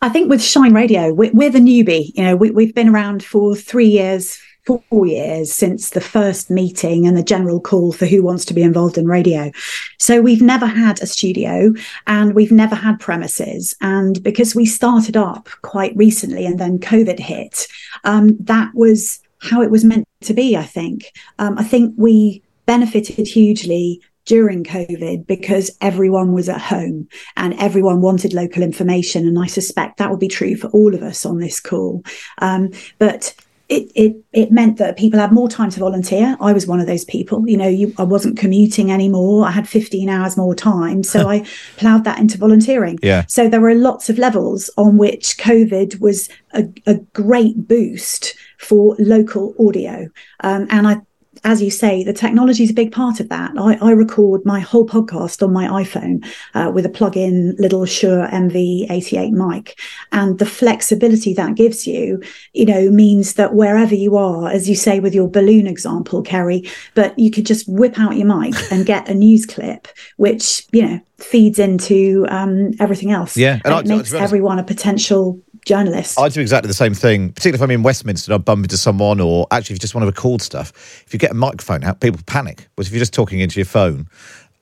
Speaker 24: I think with Shine Radio, we're, we're the newbie. You know, we, we've been around for three years, four years since the first meeting and the general call for who wants to be involved in radio. So we've never had a studio and we've never had premises. And because we started up quite recently and then COVID hit, um, that was how it was meant to be, I think. Um, I think we benefited hugely during COVID because everyone was at home and everyone wanted local information. And I suspect that will be true for all of us on this call. Um, but it, it it meant that people had more time to volunteer. I was one of those people. You know, you, I wasn't commuting anymore. I had 15 hours more time, so I ploughed that into volunteering.
Speaker 1: Yeah.
Speaker 24: So there were lots of levels on which COVID was a, a great boost for local audio, um, and I as you say, the technology is a big part of that. I, I record my whole podcast on my iPhone uh, with a plug-in little Shure MV88 mic, and the flexibility that gives you, you know, means that wherever you are, as you say with your balloon example, Kerry, but you could just whip out your mic and get a news clip, which you know feeds into um, everything else.
Speaker 1: Yeah,
Speaker 24: and,
Speaker 1: and I-
Speaker 24: it
Speaker 1: to
Speaker 24: makes everyone a potential journalist.
Speaker 1: I do exactly the same thing, particularly if I'm in Westminster and I bump into someone, or actually, if you just want to record stuff, if you get a microphone out, people panic. Whereas if you're just talking into your phone,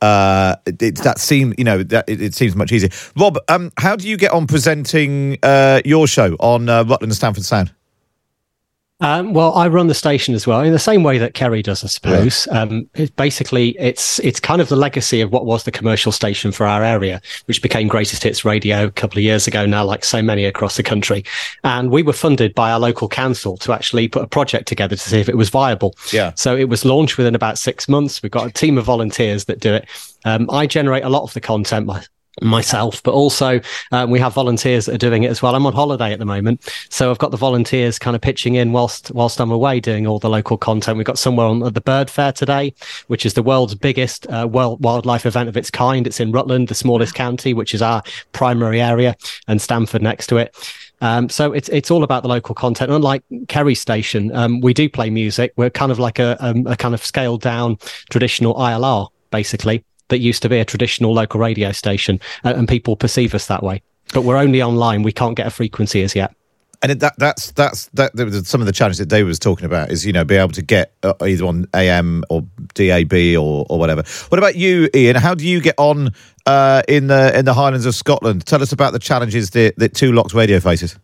Speaker 1: uh, it, it, that seems, you know, that it, it seems much easier. Rob, um, how do you get on presenting uh, your show on uh, Rutland and Stamford Sound?
Speaker 18: Um, well, I run the station as well in the same way that Kerry does, I suppose. Um, it basically, it's it's kind of the legacy of what was the commercial station for our area, which became Greatest Hits Radio a couple of years ago now, like so many across the country. And we were funded by our local council to actually put a project together to see if it was viable.
Speaker 1: Yeah.
Speaker 18: So it was launched within about six months. We've got a team of volunteers that do it. Um, I generate a lot of the content
Speaker 25: myself, but also um, we have volunteers that are doing it as well. I'm on holiday at the moment, so I've got the volunteers kind of pitching in whilst whilst I'm away doing all the local content. We've got somewhere on the Bird Fair today, which is the world's biggest uh, world wildlife event of its kind. It's in Rutland, the smallest county, which is our primary area, and Stamford next to it. Um, so it's it's all about the local content. Unlike Kerry Station, um, we do play music. We're kind of like a, um, a kind of scaled down traditional ILR, basically that used to be a traditional local radio station, uh, and people perceive us that way. But we're only online; we can't get a frequency as yet.
Speaker 1: And that that's that's that, that some of the challenges that David was talking about is you know be able to get uh, either on AM or DAB or or whatever. What about you, Ian? How do you get on uh, in the in the Highlands of Scotland? Tell us about the challenges that, that Two Lochs Radio faces.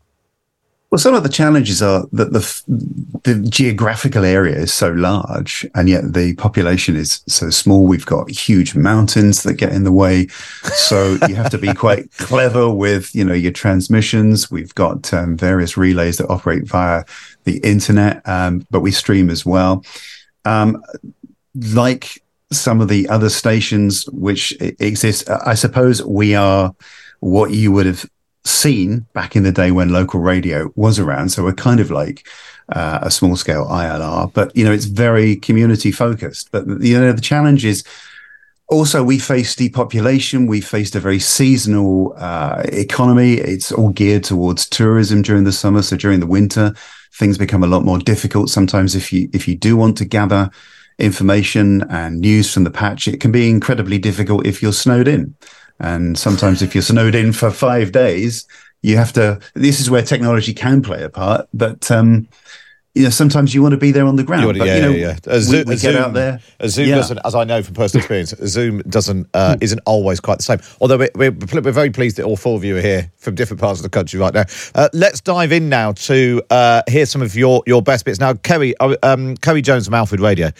Speaker 15: Well, some of the challenges are that the the geographical area is so large, and yet the population is so small. We've got huge mountains that get in the way, so you have to be quite clever with you know your transmissions. We've got um, various relays that operate via the internet, um, but we stream as well. Um, like some of the other stations which exist, I suppose we are what you would have seen back in the day when local radio was around. So we're kind of like uh, a small scale ILR, but you know, it's very community focused. But you know, the challenge is also we face depopulation. We faced a very seasonal uh, economy. It's all geared towards tourism during the summer. So during the winter, things become a lot more difficult. Sometimes if you if you do want to gather information and news from the patch, it can be incredibly difficult if you're snowed in. And sometimes if you're snowed in for five days, you have to, this is where technology can play a part, but, um, you know, sometimes you want to be there on the ground. But,
Speaker 1: yeah,
Speaker 15: you know,
Speaker 1: yeah, yeah. Zoom,
Speaker 15: we, we
Speaker 1: Zoom,
Speaker 15: get out there.
Speaker 1: Zoom
Speaker 15: yeah.
Speaker 1: doesn't, as I know from personal experience, Zoom doesn't uh, isn't always quite the same. Although we're, we're, we're, very pleased that all four of you are here from different parts of the country right now. Uh, let's dive in now to uh, hear some of your your best bits. Now, Kerry, uh, um, Kerry Jones from Alfred Radio.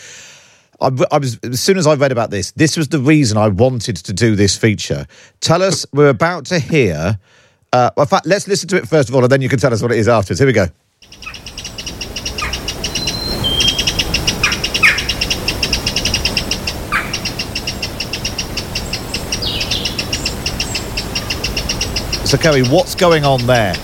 Speaker 1: I, I, was as soon as I read about this, this was the reason I wanted to do this feature. Tell us, we're about to hear. Uh, in fact, let's listen to it first of all, and then you can tell us what it is afterwards. Here we go. So, Kerry, what's going on there?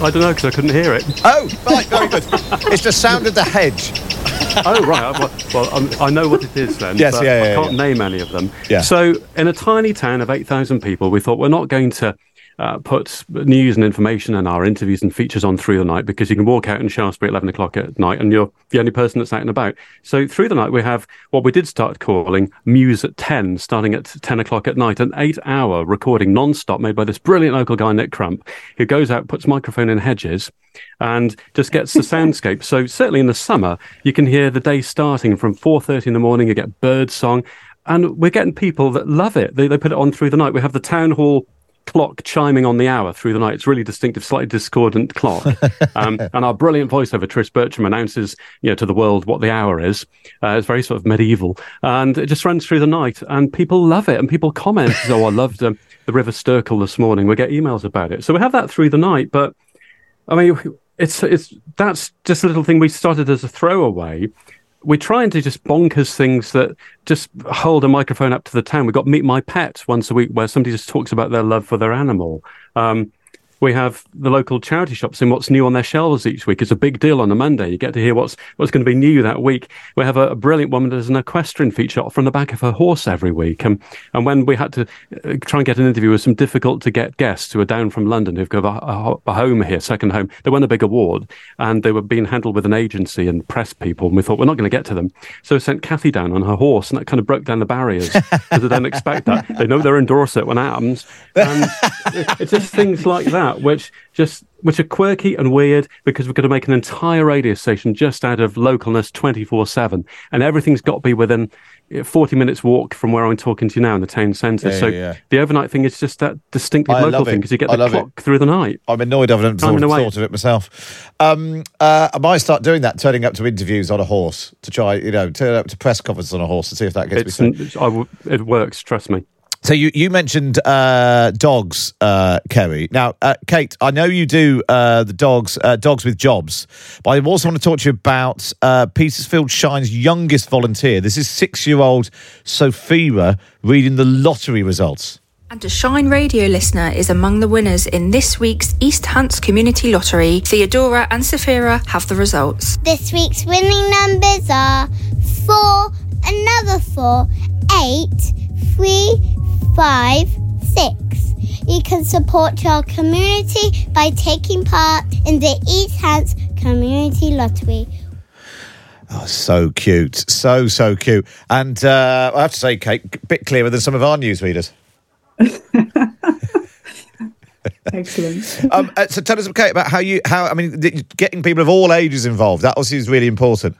Speaker 18: I don't know because I couldn't hear it.
Speaker 1: Oh, right, very good. it's the sound of the hedge.
Speaker 18: oh right. Well, well um, I know what it is then.
Speaker 1: Yes, yeah, yeah,
Speaker 18: I can't
Speaker 1: yeah.
Speaker 18: name any of them.
Speaker 1: Yeah.
Speaker 18: So in a tiny town of eight thousand people, we thought we're not going to. Uh, put news and information and our interviews and features on through the night because you can walk out in Shaftesbury at 11 o'clock at night and you're the only person that's out and about. So through the night, we have what we did start calling Muse at 10, starting at 10 o'clock at night, an eight hour recording non-stop made by this brilliant local guy, Nick Crump, who goes out, puts microphone in hedges and just gets the soundscape. So certainly in the summer, you can hear the day starting from 4.30 in the morning, you get bird song, and we're getting people that love it. They, they put it on through the night. We have the town hall clock chiming on the hour through the night. It's really distinctive, slightly discordant clock. Um, and our brilliant voiceover, Trish Bertram, announces you know to the world what the hour is. Uh, it's very sort of medieval, and it just runs through the night, and people love it, and people comment, "Oh, I loved um, the River Sturkle this morning." We get emails about it, so we have that through the night. But I mean, it's it's that's just a little thing we started as a throwaway we're trying to just bonkers things that just hold a microphone up to the town. We've got Meet My Pet once a week where somebody just talks about their love for their animal. Um, we have the local charity shops and what's new on their shelves each week. It's a big deal on a Monday. You get to hear what's what's going to be new that week. We have a, a brilliant woman that does an equestrian feature from the back of her horse every week. And and when we had to uh, try and get an interview with some difficult to get guests who are down from London who've got a, a, a home here, second home, they won a big award and they were being handled with an agency and press people. And we thought we're not going to get to them, so we sent Kathy down on her horse, and that kind of broke down the barriers because they don't expect that. They know they're in Dorset when it happens, and it's just things like that which just which are quirky and weird because we're going to make an entire radio station just out of localness 24-7 and everything's got to be within 40 minutes walk from where i'm talking to you now in the town centre
Speaker 1: Yeah,
Speaker 18: so
Speaker 1: yeah, yeah.
Speaker 18: the overnight thing is just that distinctly
Speaker 1: I
Speaker 18: local thing because you get
Speaker 1: I
Speaker 18: the
Speaker 1: love it.
Speaker 18: clock through the night
Speaker 1: I'm annoyed I haven't thought, thought of it myself. Um, uh, I might start doing that, turning up to interviews on a horse to try, you know, turn up to press conferences on a horse to see if that gets
Speaker 18: it's,
Speaker 1: me. through.
Speaker 18: I w- it works trust me
Speaker 1: So you, you mentioned uh, dogs, uh, Kerry. Now, uh, Kate, I know you do uh, the dogs, uh, dogs with jobs, but I also want to talk to you about uh, Petersfield Shine's youngest volunteer. This is six-year-old Sophia reading the lottery results.
Speaker 26: And a Shine Radio listener is among the winners in this week's East Hants Community Lottery. Theodora and Safira have the results.
Speaker 16: This week's winning numbers are four, another four, eight, three, five, six. You can support your community by taking part in the East Hants Community Lottery.
Speaker 1: Oh, so cute. So, so cute. And uh, I have to say, Kate, a bit clearer than some of our news readers.
Speaker 24: Excellent.
Speaker 1: um, uh, so tell us, Kate, about how you, how, I mean, getting people of all ages involved. That obviously is really important.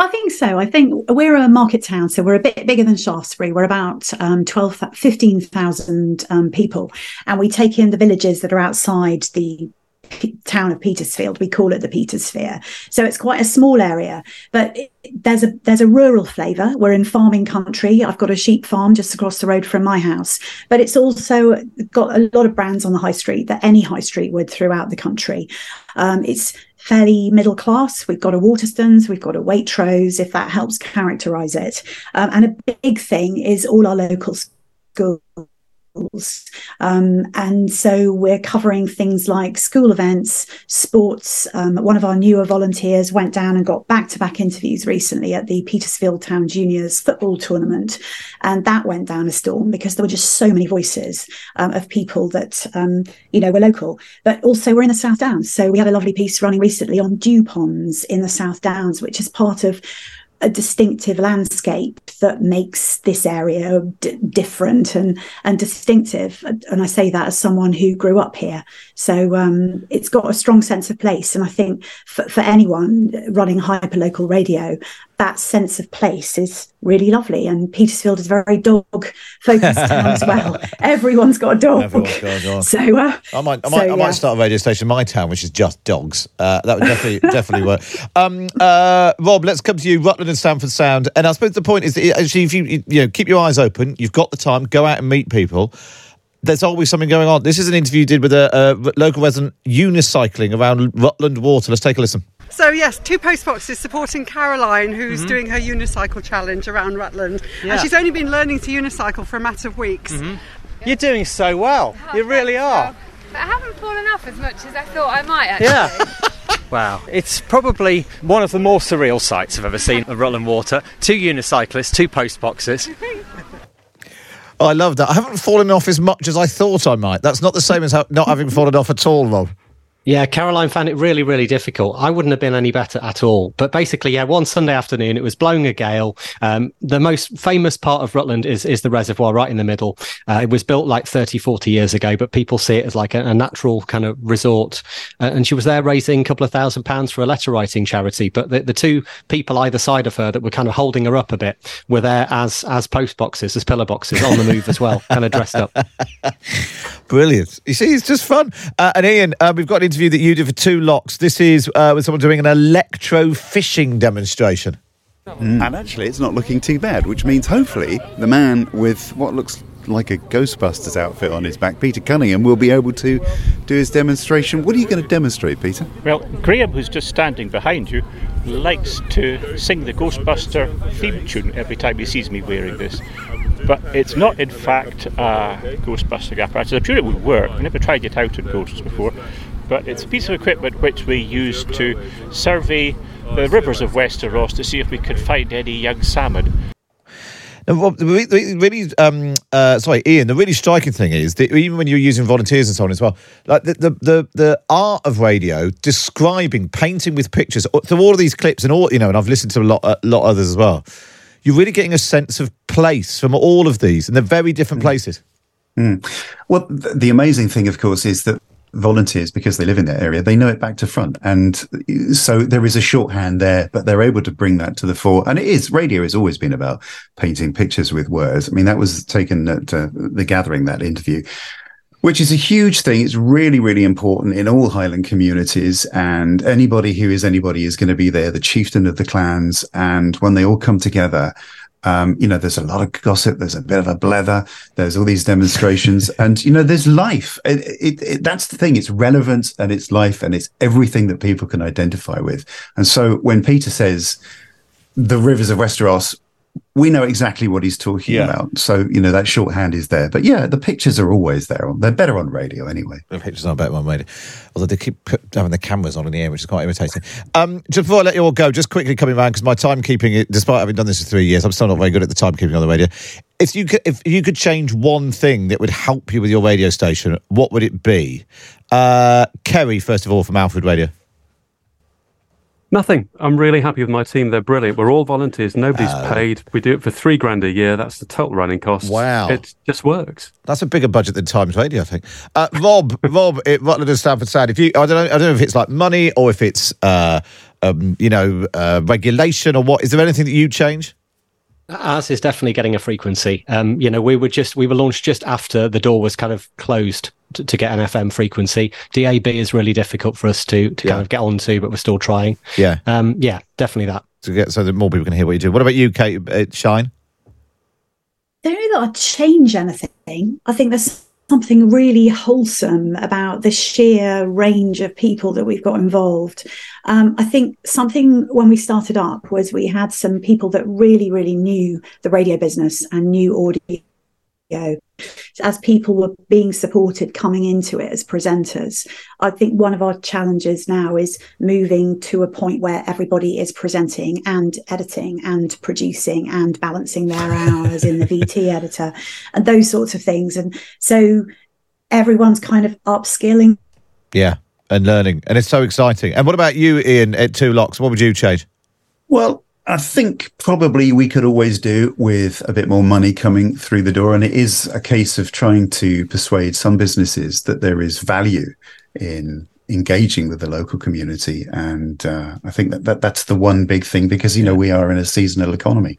Speaker 24: I think so. I think we're a market town, so we're a bit bigger than Shaftesbury. We're about um, 12, 15,000 um, people, and we take in the villages that are outside the Town of Petersfield. We call it the Petersphere. So it's quite a small area, but it, there's a there's a rural flavour. We're in farming country. I've got a sheep farm just across the road from my house, but it's also got a lot of brands on the high street that any high street would throughout the country. Um, it's fairly middle class. We've got a Waterstones, we've got a Waitrose, if that helps characterize it. Um, and a big thing is all our local schools. Um, and so we're covering things like school events, sports. Um, one of our newer volunteers went down and got back to back interviews recently at the Petersfield Town Juniors football tournament. And that went down a storm because there were just so many voices um, of people that, um, you know, were local. But also we're in the South Downs. So we had a lovely piece running recently on dew ponds in the South Downs, which is part of a distinctive landscape that makes this area d- different and and distinctive. And i say that as someone who grew up here. So um, it's got a strong sense of place. And i think for, for anyone running hyperlocal radio that sense of place is really lovely and petersfield is very dog focused town as well everyone's got a dog,
Speaker 1: Everyone's got a dog.
Speaker 24: so uh,
Speaker 1: I might, I
Speaker 24: so,
Speaker 1: might, I
Speaker 24: yeah.
Speaker 1: might start a radio station in my town, which is just dogs. Uh, that would definitely, definitely work. Um, uh, Rob, let's come to you, Rutland and Stamford Sound. And I suppose the point is, that actually, if you, you know, keep your eyes open, you've got the time, go out and meet people. There's always something going on. This is an interview you did with a, a local resident unicycling around Rutland Water. Let's take a listen.
Speaker 27: So yes, two post boxes supporting Caroline, who's
Speaker 1: Mhm.
Speaker 27: doing her unicycle challenge around Rutland,
Speaker 28: Yeah.
Speaker 27: and she's only been learning to unicycle for a matter of weeks.
Speaker 28: Mm-hmm. You're doing so well. you really are.
Speaker 29: But I haven't fallen off as much as I thought I might actually.
Speaker 28: Yeah. Wow. It's probably one of the more surreal sights I've ever seen of Rutland Water. Two unicyclists, two post boxes.
Speaker 1: Oh, I love that. I haven't fallen off as much as I thought I might. That's not the same as ha- not having fallen off at all, Rob.
Speaker 25: Yeah, Caroline found it really, really difficult. I wouldn't have been any better at all. But basically, yeah, one Sunday afternoon, it was blowing a gale. Um, the most famous part of Rutland is, is the reservoir right in the middle. Uh, it was built like 30, 40 years ago, but people see it as like a, a natural kind of resort. Uh, and she was there raising a couple of thousand pounds for a letter writing charity. But the, the two people either side of her that were kind of holding her up a bit were there as, as post boxes, as pillar boxes on the move as well, kind of dressed up.
Speaker 1: Brilliant. You see, it's just fun. Uh, and Ian, uh, we've got an interview that you did for Two Lochs. This is uh, with someone doing an electro fishing demonstration.
Speaker 30: And actually, it's not looking too bad, which means hopefully the man with what looks like a Ghostbusters outfit on his back, Peter Cunningham, will be able to do his demonstration. What are you going to demonstrate, Peter?
Speaker 21: Well, Graham, who's just standing behind you, likes to sing the Ghostbuster theme tune every time he sees me wearing this. But it's not, in fact, a Ghostbuster apparatus. I'm sure it would work. I've never tried it out in ghosts before. But it's a piece of equipment which we use to survey the rivers of Wester Ross to see if we could find any young salmon.
Speaker 1: Now, the really, um, uh, sorry, Ian. The really striking thing is that even when you're using volunteers and so on as well, like the the the, the art of radio, describing, painting with pictures through all of these clips and all, you know, and I've listened to a lot, a lot others as well. You're really getting a sense of place from all of these, and they're very different places.
Speaker 15: Mm. Well, th- the amazing thing, of course, is that volunteers, because they live in that area, they know it back to front. And so there is a shorthand there, but they're able to bring that to the fore. And it is, radio has always been about painting pictures with words. I mean, that was taken at uh, the gathering, that interview. Which is a huge thing. It's really, really important in all Highland communities. And anybody who is anybody is going to be there, the chieftain of the clans. And when they all come together, um, you know, there's a lot of gossip. There's a bit of a blether. There's all these demonstrations, and you know, there's life. It, it, it, that's the thing. It's relevant and it's life and it's everything that people can identify with. And so when Peter says the rivers of Wester Ross we know exactly what he's talking
Speaker 1: Yeah.
Speaker 15: about. So, you know, that shorthand is there. But yeah, the pictures are always there. They're better on radio anyway.
Speaker 1: The pictures aren't better on radio. Although they keep put, having the cameras on in the air, which is quite irritating. Um, just before I let you all go, just quickly coming around because my timekeeping, despite having done this for three years, I'm still not very good at the timekeeping on the radio. If you could, if you could change one thing that would help you with your radio station, what would it be? Uh, Kerry, first of all, from Alfred Radio.
Speaker 18: Nothing. I'm really happy with my team. They're brilliant. We're all volunteers. Nobody's
Speaker 1: Oh.
Speaker 18: paid. We do it for three grand a year. That's the total running cost.
Speaker 1: Wow.
Speaker 18: It just works.
Speaker 1: That's a bigger budget than Times Radio, I think. Uh, Rob, Rob, at Rutland and Stamford Sound. If you, I don't know, I don't know if it's like money or if it's, uh, um, you know, uh, regulation or what. Is there anything that you change?
Speaker 25: Ours is definitely getting a frequency. Um, you know, we were just we were launched just after the door was kind of closed to, to get an FM frequency. DAB is really difficult for us to to kind of get onto, but we're still trying.
Speaker 1: Yeah.
Speaker 25: Um, yeah, definitely that.
Speaker 1: To get so that more people can hear what you do. What about you, Kate? Uh, Shine.
Speaker 24: don't know that I'd change anything. I think there's something really wholesome about the sheer range of people that we've got involved. Um, I think something when we started up was we had some people that really, really knew the radio business and knew audio. As people were being supported coming into it as presenters, I think one of our challenges now is moving to a point where everybody is presenting and editing and producing and balancing their hours in the VT editor and those sorts of things. And so everyone's kind of upskilling.
Speaker 1: Yeah, and learning, and it's so exciting. And what about you, Ian? At Two Lochs, what would you change?
Speaker 15: Well, I think probably we could always do with a bit more money coming through the door. And it is a case of trying to persuade some businesses that there is value in engaging with the local community. And uh, I think that, that that's the one big thing because, you know, we are in a seasonal economy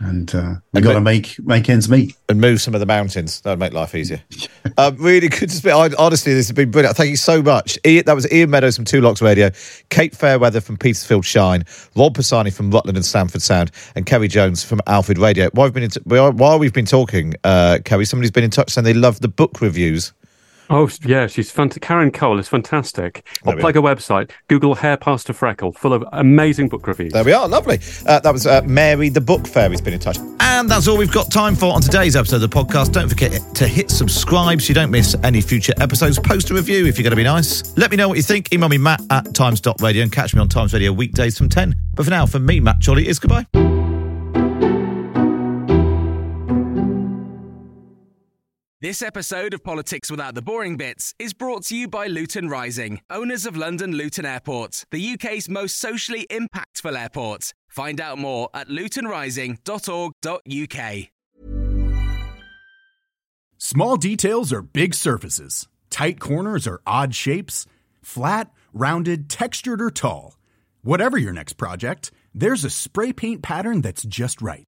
Speaker 15: and uh, we've got to make, make ends meet.
Speaker 1: And move some of the mountains. That would make life easier. um, really good to speak. I, honestly, this has been brilliant. Thank you so much. Ian, that was Ian Meadows from Two Lochs Radio, Kate Fairweather from Petersfield Shine, Rob Pisani from Rutland and Stamford Sound, and Kerry Jones from Alfred Radio. While we've been, in t- while we've been talking, uh, Kerry, somebody's been in touch saying they love the book reviews.
Speaker 18: Oh yeah, she's fantastic. Karen Cole is fantastic. I'll
Speaker 1: There we
Speaker 18: plug a website. Google hair past a freckle, full of amazing book reviews.
Speaker 1: There we are, lovely. Uh, that was uh, Mary the Book Fairy's been in touch. And that's all we've got time for on today's episode of the podcast. Don't forget to hit subscribe so you don't miss any future episodes. Post a review if you're going to be nice. Let me know what you think. Email me, matt at times.radio and catch me on Times Radio weekdays from 10. But for now, for me, Matt Chorley, is goodbye.
Speaker 13: This episode of Politics Without the Boring Bits is brought to you by Luton Rising, owners of London Luton Airport, the UK's most socially impactful airport. Find out more at lutonrising.org.uk.
Speaker 31: Small details are big surfaces. Tight corners are odd shapes. Flat, rounded, textured, or tall. Whatever your next project, there's a spray paint pattern that's just right.